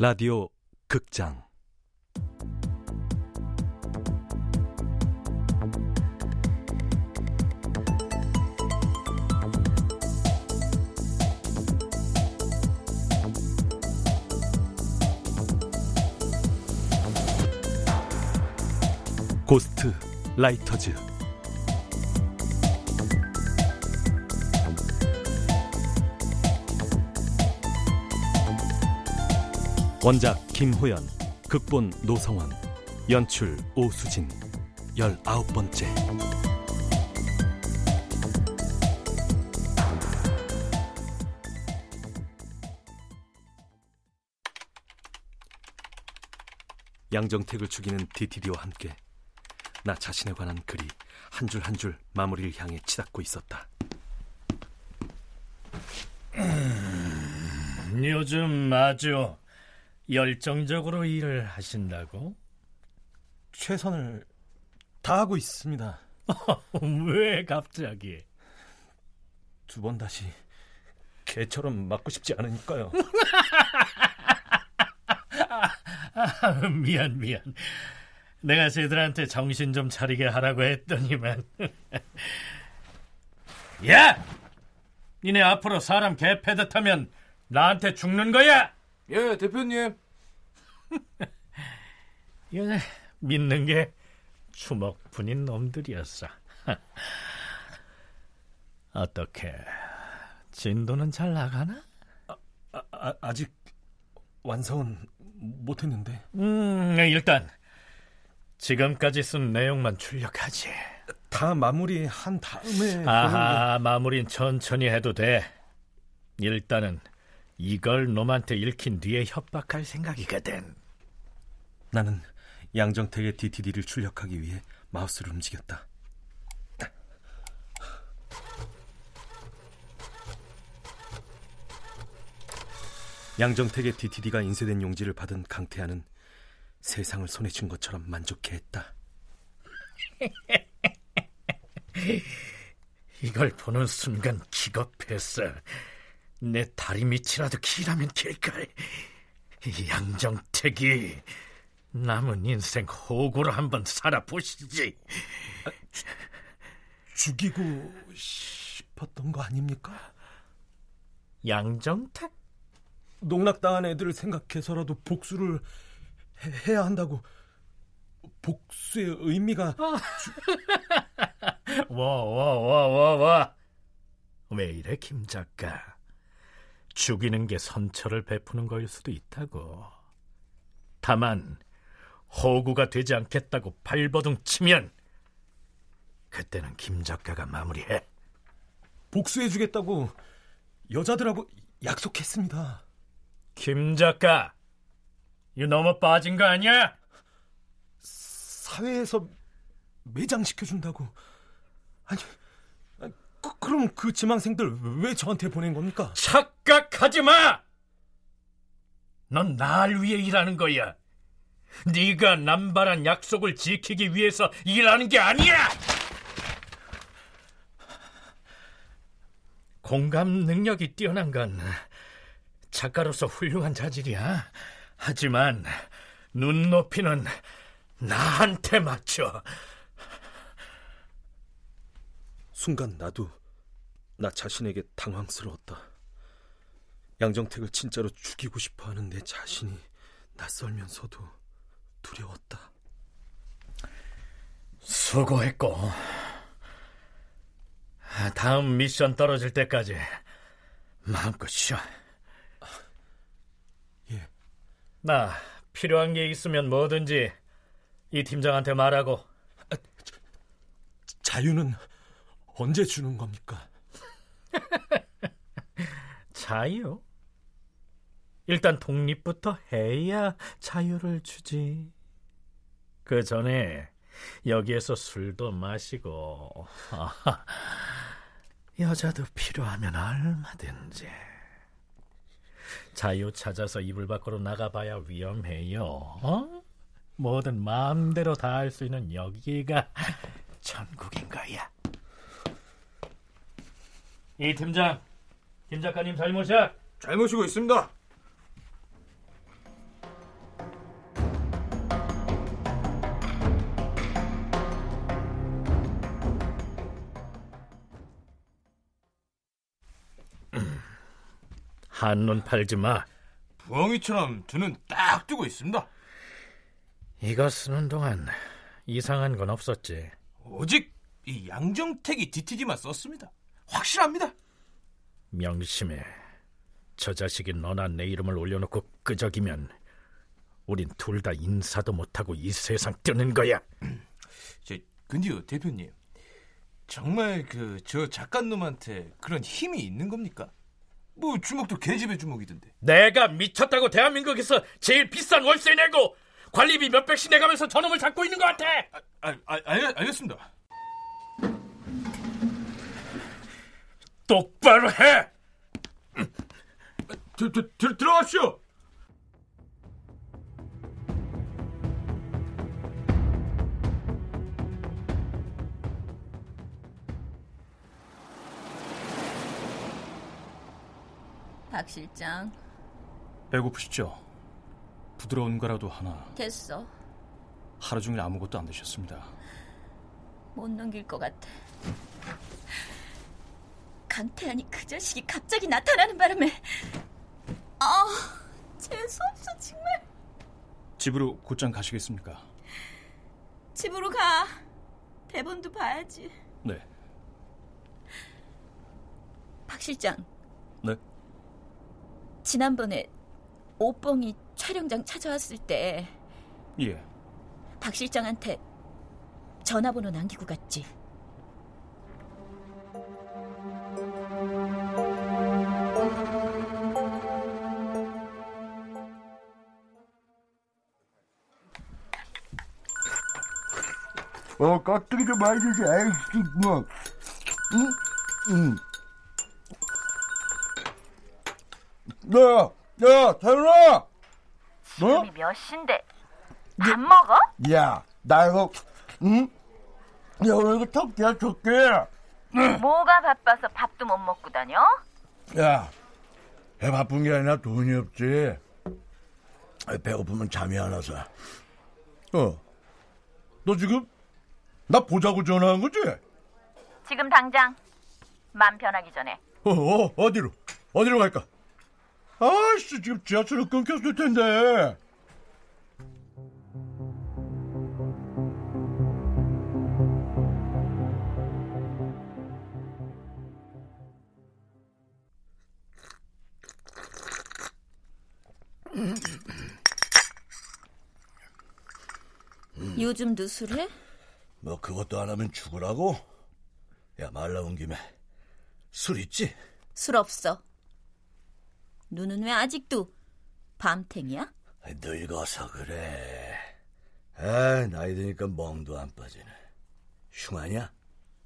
라디오 극장. 고스트 라이터즈. 원작 김호연 극본 노성원 연출 오수진. 열아홉 번째. 양정택을 죽이는 DTD와 함께 나 자신에 관한 글이 한 줄 한 줄 마무리를 향해 치닫고 있었다. 요즘 아주 열정적으로 일을 하신다고? 최선을 다하고 있습니다. 왜 갑자기? 두 번 다시 개처럼 맞고 싶지 않으니까요. 아, 미안 미안. 내가 쟤들한테 정신 좀 차리게 하라고 했더니만. 야! 니네 앞으로 사람 개 패듯 하면 나한테 죽는 거야! 예, 대표님. 이거 믿는 게 주먹뿐인 놈들이었어. 어떻게 진도는 잘 나가나? 아, 아, 아직 완성은 못했는데. 음, 일단 지금까지 쓴 내용만 출력하지. 다 마무리한 다음에. 아하, 마무리는 천천히 해도 돼. 일단은 이걸 놈한테 읽힌 뒤에 협박할 생각이거든. 나는 양정택의 DTD를 출력하기 위해 마우스를 움직였다. 양정택의 DTD가 인쇄된 용지를 받은 강태하는 세상을 손에 쥔 것처럼 만족해 했다. 이걸 보는 순간 기겁했어. 내 다리 밑이라도 길하면 길걸. 양정택이 남은 인생 호구로 한번 살아보시지. 아, 주, 죽이고 싶었던 거 아닙니까? 양정택? 농락당한 애들을 생각해서라도 복수를 해, 야 한다고 복수의 의미가 와 와 와 와와. 왜 이래 김 작가? 죽이는 게 선처를 베푸는 거일 수도 있다고. 다만 호구가 되지 않겠다고 발버둥 치면 그때는 김 작가가 마무리해. 복수해주겠다고 여자들하고 약속했습니다. 김 작가 이거 너무 빠진 거 아니야? 사회에서 매장시켜준다고. 아니, 그, 그럼 그 지망생들 왜 저한테 보낸 겁니까? 착각하지 마! 넌 날 위해 일하는 거야. 네가 남발한 약속을 지키기 위해서 일하는 게 아니야! 공감 능력이 뛰어난 건 작가로서 훌륭한 자질이야. 하지만 눈높이는 나한테 맞춰. 순간 나도 나 자신에게 당황스러웠다. 양정택을 진짜로 죽이고 싶어 하는 내 자신이 낯설면서도 두려웠다. 수고했고 다음 미션 떨어질 때까지 마음껏 쉬어. 나 필요한 게 있으면 뭐든지 이 팀장한테 말하고. 아, 자유는 언제 주는 겁니까? 자유? 일단 독립부터 해야 자유를 주지. 그 전에 여기에서 술도 마시고 여자도 필요하면 얼마든지. 자유 찾아서 이불 밖으로 나가봐야 위험해요. 어? 뭐든 마음대로 다 할 수 있는 여기가 천국인 거야. 이 팀장, 김 작가님 잘못이야. 잘못이고 있습니다. 한눈 팔지 마. 부엉이처럼 두 눈 딱 뜨고 있습니다. 이거 쓰는 동안 이상한 건 없었지. 오직 이 양정택이 DTD만 썼습니다. 확실합니다. 명심해. 저 자식이 너나 내 이름을 올려놓고 끄적이면 우린 둘 다 인사도 못하고 이 세상 뜨는 거야. 저, 근데요, 대표님. 정말 그 저 작가놈한테 그런 힘이 있는 겁니까? 뭐 주먹도 개집의 주먹이던데. 내가 미쳤다고 대한민국에서 제일 비싼 월세 내고 관리비 몇백씩 내가면서 저놈을 잡고 있는 것 같아. 아, 아, 알, 알겠습니다. 똑바로 해. 들, 들, 들, 들어가시오. 박 실장 배고프시죠? 부드러운 거라도 하나. 됐어 하루 종일 아무것도 안 드셨습니다. 못 넘길 것 같아 강태환이 그 자식이 갑자기 나타나는 바람에 아 재수없어 정말 집으로 곧장 가시겠습니까? 집으로 가 대본도 봐야지 네. 박 실장 네. 지난번에 오뻥이 촬영장 찾아왔을 때박 예. 실장한테 전화번호 남기고 갔지 어, 깍두기 좀 주지. 에이씨, 뭐. 응? 응. 야, 야, 태연아! 너? 지금이 몇 시인데 밥 먹어? 야, 나 이거, 응? 야, 오늘 이거 토끼야, 토끼. 뭐가 바빠서 밥도 못 먹고 다녀? 야, 배 바쁜 게 아니라 돈이 없지. 배고프면 잠이 안 와서. 어, 너 지금 나 보자고 전화한 거지? 지금 당장 맘 변하기 전에 어, 어, 어디로? 어디로 갈까? 아씨, 지금 지하철이 끊겼을 텐데. 요즘도 술해? 뭐 그것도 안 하면 죽으라고? 야, 말 나온 김에 술 있지? 술 없어 눈은 왜 아직도 밤탱이야? 늙어서 그래. 아, 나이 드니까 멍도 안 빠지네. 흉하냐?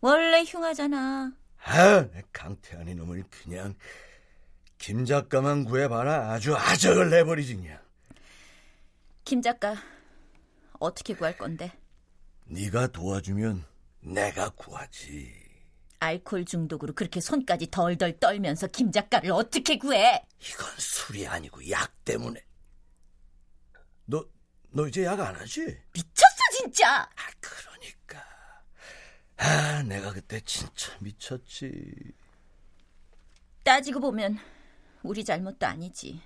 원래 흉하잖아 아, 내 강태환이 놈을 그냥 김 작가만 구해봐라 아주 아적을 내버리지 그냥. 김 작가 어떻게 구할 건데? 네가 도와주면 내가 구하지. 알코올 중독으로 그렇게 손까지 덜덜 떨면서 김 작가를 어떻게 구해? 이건 술이 아니고 약 때문에. 너, 너 이제 약 안 하지? 미쳤어 진짜! 아, 그러니까. 아, 내가 그때 진짜 미쳤지. 따지고 보면 우리 잘못도 아니지.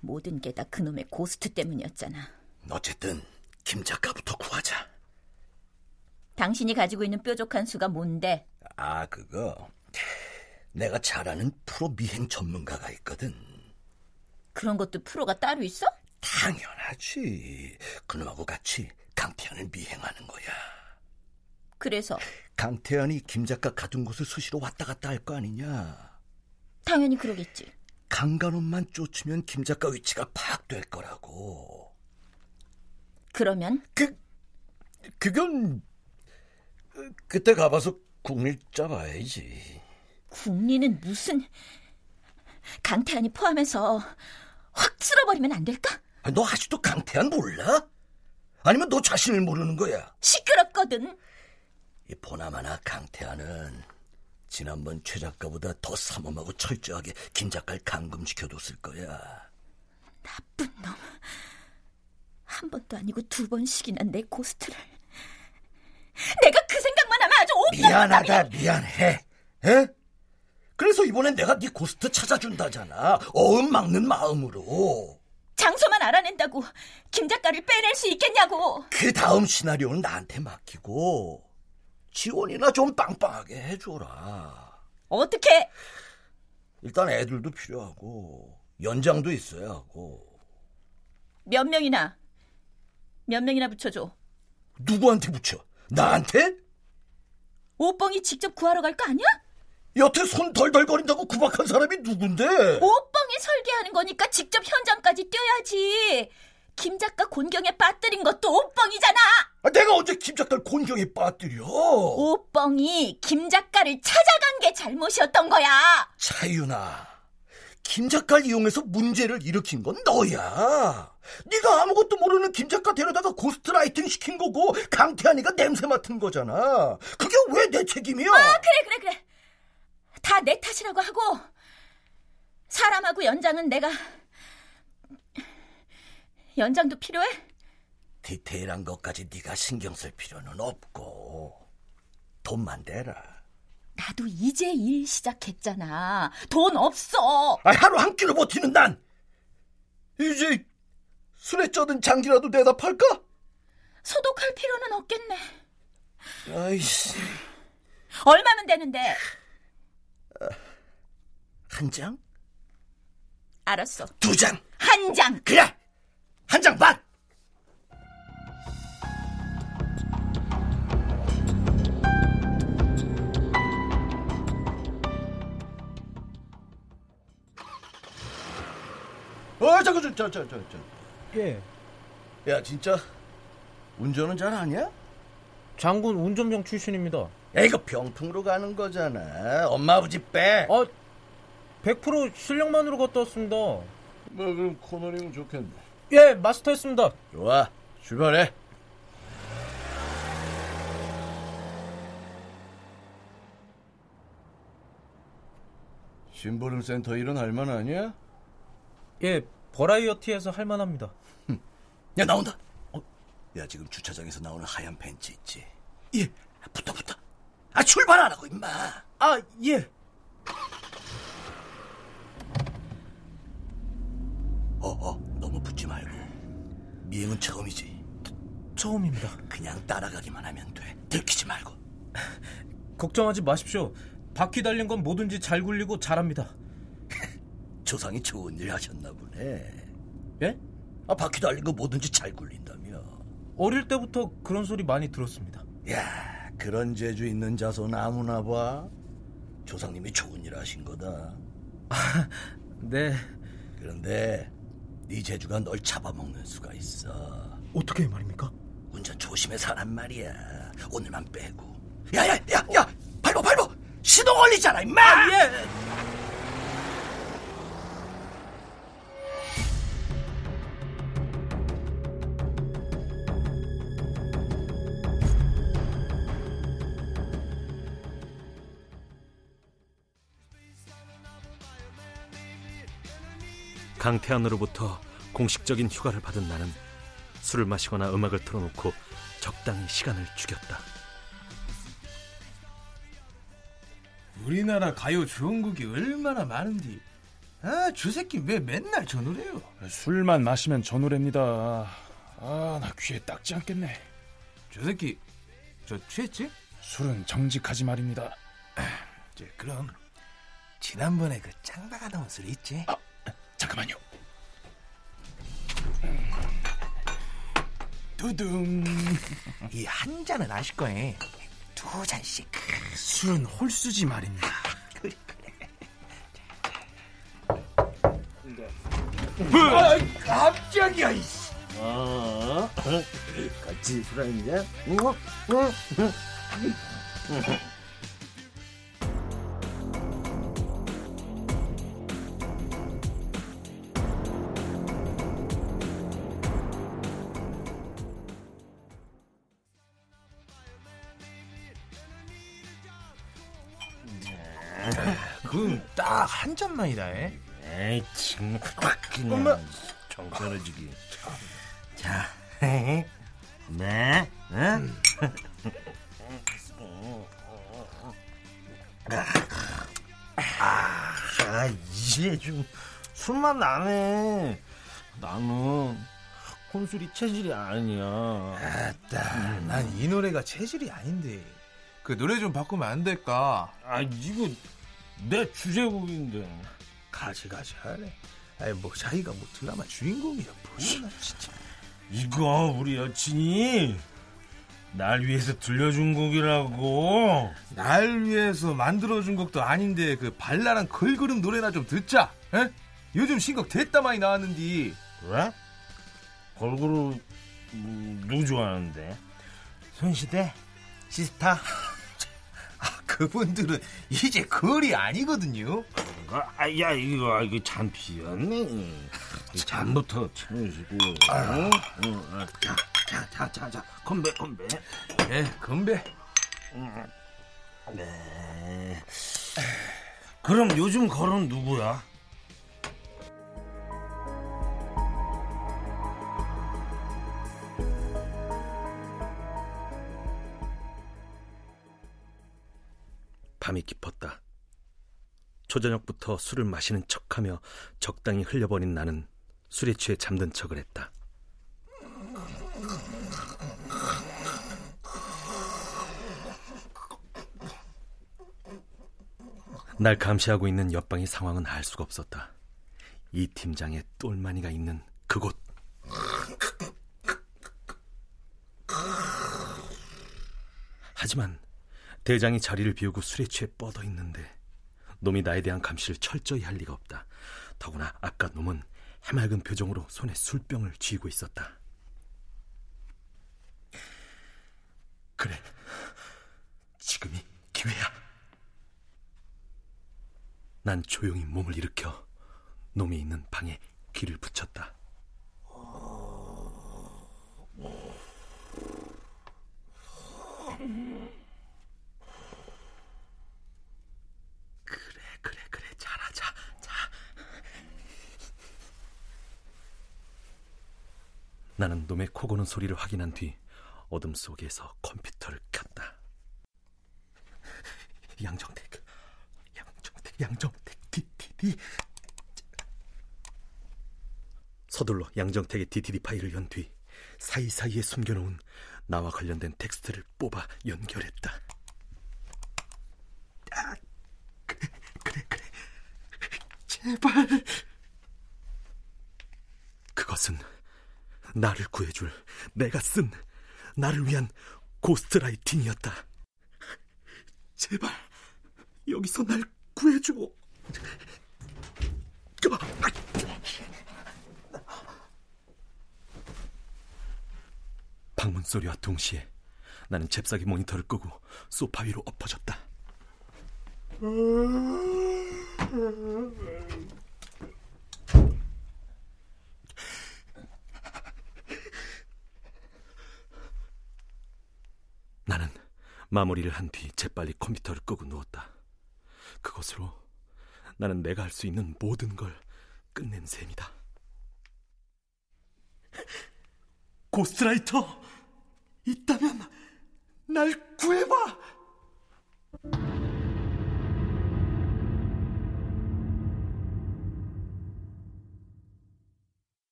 모든 게 다 그놈의 고스트 때문이었잖아. 어쨌든 김 작가부터 구하자. 당신이 가지고 있는 뾰족한 수가 뭔데? 아, 그거. 내가 잘 아는 프로 미행 전문가가 있거든. 그런 것도 프로가 따로 있어? 당연하지. 그놈하고 같이 강태현을 미행하는 거야. 그래서 강태현이 김 작가 가둔 곳을 수시로 왔다 갔다 할 거 아니냐. 당연히 그러겠지. 강간놈만 쫓으면 김 작가 위치가 파악될 거라고. 그러면 그, 그건, 그때 가봐서 국릴 짜봐야지. 국리는 무슨 강태환이 포함해서 확 쓸어버리면 안 될까? 아, 너 아직도 강태현 몰라? 아니면 너 자신을 모르는 거야? 시끄럽거든. 이 보나마나 강태하는 지난번 최 작가보다 더 삼엄하고 철저하게 김 작가를 감금시켜뒀을 거야. 나쁜 놈. 한 번도 아니고 두 번씩이나 내 ghost를. 내가 그 생각만 하면 아주 온 미안하다 미안해. 에? 그래서 이번엔 내가 네 ghost 찾아준다잖아. 어음 막는 마음으로. 장소만 알아낸다고 김 작가를 빼낼 수 있겠냐고. 그 다음 시나리오는 나한테 맡기고 지원이나 좀 빵빵하게 해줘라. 어떻게? 일단 애들도 필요하고 연장도 있어야 하고 몇 명이나? 몇 명이나 붙여줘. 누구한테 붙여? 나한테? 오뻥이 직접 구하러 갈 거 아니야? 여태 손 덜덜거린다고 구박한 사람이 누군데? 오뻥이 설계하는 거니까 직접 현장까지 뛰어야지. 김 작가 곤경에 빠뜨린 것도 오뻥이잖아. 아, 내가 언제 김 작가를 곤경에 빠뜨려? 오뻥이 김 작가를 찾아간 게 잘못이었던 거야. 차윤아, 김 작가를 이용해서 문제를 일으킨 건 너야. 네가 아무것도 모르는 김 작가 데려다가 ghostwriting 시킨 거고 강태한이가 냄새 맡은 거잖아. 그게 왜 내 책임이야? 아, 그래, 그래, 그래. 다 내 탓이라고 하고 사람하고 연장은 내가 연장도 필요해? 디테일한 것까지 네가 신경 쓸 필요는 없고 돈만 대라. 나도 이제 일 시작했잖아. 돈 없어. 아, 하루 한 끼로 버티는 난 이제 술에 쩌든 장기라도 대답할까? 소독할 필요는 없겠네. 아이씨, 얼마면 되는데? 한 장? 알았어. 두 장? 한 장. 그래! 한 장 반! 저, 저, 저, 저, 저. 예. 야, 진짜 운전은 잘 하냐? 장군 운전병 출신입니다. 야, 이거 병풍으로 가는 거잖아. 엄마 아버지 빼. 아, 100% 실력만으로 갔다 왔습니다. 뭐 그럼 코너링은 좋겠네. 예, 마스터했습니다. 좋아, 출발해. 심부름 센터 일은 할만 하냐? 예, 버라이어티에서 할 만합니다. 야 나온다. 어? 야 지금 주차장에서 나오는 하얀 벤츠 있지? 예, 붙어 붙어. 아 출발하라고 임마. 아, 예. 어어 너무 붙지 말고. 미행은 처음이지. 처음입니다. 그냥 따라가기만 하면 돼. 들키지 말고. 걱정하지 마십시오. 바퀴 달린 건 뭐든지 잘 굴리고 잘합니다. 조상이 좋은 일 하셨나 보네. 예? 아 바퀴 달린 거 뭐든지 잘 굴린다며. 어릴 때부터 그런 소리 많이 들었습니다. 야, 그런 재주 있는 자손 아무나 봐. 조상님이 좋은 일 하신 거다. 네. 그런데 네 재주가 널 잡아먹는 수가 있어. 어떻게 말입니까? 운전 조심해서 하란 말이야. 오늘만 빼고. 야야 야야 밟어 밟어. 시동 걸리잖아 임마. 예. 강태한으로부터 공식적인 휴가를 받은 나는 술을 마시거나 음악을 틀어놓고 적당히 시간을 죽였다. 우리나라 가요 좋은 곡이 얼마나 많은데. 아, 저 새끼 왜 맨날 저 노래요? 술만 마시면 저 노래입니다. 아, 나 귀에 딱지 않겠네. 저 새끼 저 취했지? 술은 정직하지 말입니다. 이제 그럼 지난번에 그 짱박 아 나온 술 있지? 아, 잠깐만요. 두둥. 이 한 잔은 아실 거에 두 잔씩. 술은 홀수지 말입니다. 그래 그래. 아, 깜짝이야 이씨. 아, 같이 술 한잔. 그건 딱한 잔만이다. 에? 에이 정말 확 그냥 엄마. 정 떨어지기. 자, 네, 응? 아, 이제 좀 술맛 나네. 나는 혼술이 체질이 아니야. 아따, 난이 노래가 체질이 아닌데. 그 노래 좀 바꾸면 안 될까? 아, 이거 내 주제곡인데. 가지 가지 하래. 아이 뭐 자기가 뭐 드라마 주인공이야 뭐야 진짜. 이거 우리 여친이 날 위해서 들려준 곡이라고. 날 위해서 만들어준 곡도 아닌데 그 발랄한 걸그룹 노래나 좀 듣자. 에? 요즘 신곡 됐다 많이 나왔는디. 그래? 걸그룹 음, 누구 좋아하는데? 손시대? 시스타? 아 그분들은 이제 걸이 아니거든요. 아, 야 이거 이거 잔 비었네. 잔부터 채우시고. 어? 어, 자, 자, 자, 자, 자, 건배, 건배. 예, 건배. 네. 그럼 요즘 걸은 누구야? 밤이 깊었다. 초저녁부터 술을 마시는 척하며 적당히 흘려버린 나는 술에 취해 잠든 척을 했다. 날 감시하고 있는 옆방의 상황은 알 수가 없었다. 이 팀장의 똘마니가 있는 그곳. 하지만 대장이 자리를 비우고 술에 취해 뻗어 있는데 놈이 나에 대한 감시를 철저히 할 리가 없다. 더구나 아까 놈은 해맑은 표정으로 손에 술병을 쥐고 있었다. 그래, 지금이 기회야. 난 조용히 몸을 일으켜 놈이 있는 방에 귀를 붙였다. 그래, 그래, 그래. 자라, 자, 자. 나는 놈의 코 고는 소리를 확인한 뒤 어둠 속에서 컴퓨터를 켰다. 양정택, 양정택, 양정택, DTD. 서둘러 양정택의 DTD 파일을 연 뒤 사이사이에 숨겨놓은 나와 관련된 텍스트를 뽑아 연결했다. 아, 그래, 그래, 그래. 제발. 그것은 나를 구해줄 내가 쓴 나를 위한 고스트라이팅이었다. 제발 여기서 날 구해줘. 방문 소리와 동시에 나는 잽싸게 모니터를 끄고 소파 위로 엎어졌다. 나는 마무리를 한 뒤 재빨리 컴퓨터를 끄고 누웠다. 그것으로 나는 내가 할 수 있는 모든 걸 끝낸 셈이다. 고스트라이터 있다면 날 구해봐.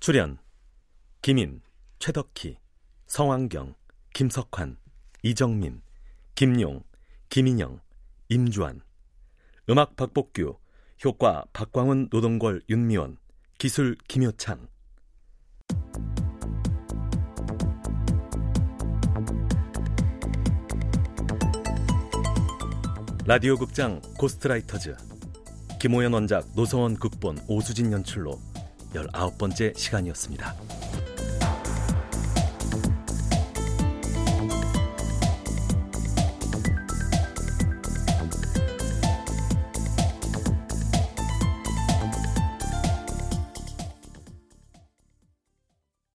출연 김인, 최덕희, 성환경, 김석환, 이정민, 김용, 김인영, 임주환. 음악 박복규, 효과 박광훈, 노동걸, 윤미원, 기술 김효창. 라디오 극장 고스트라이터즈. 김호연 원작 노성원 극본 오수진 연출로 19번째 시간이었습니다.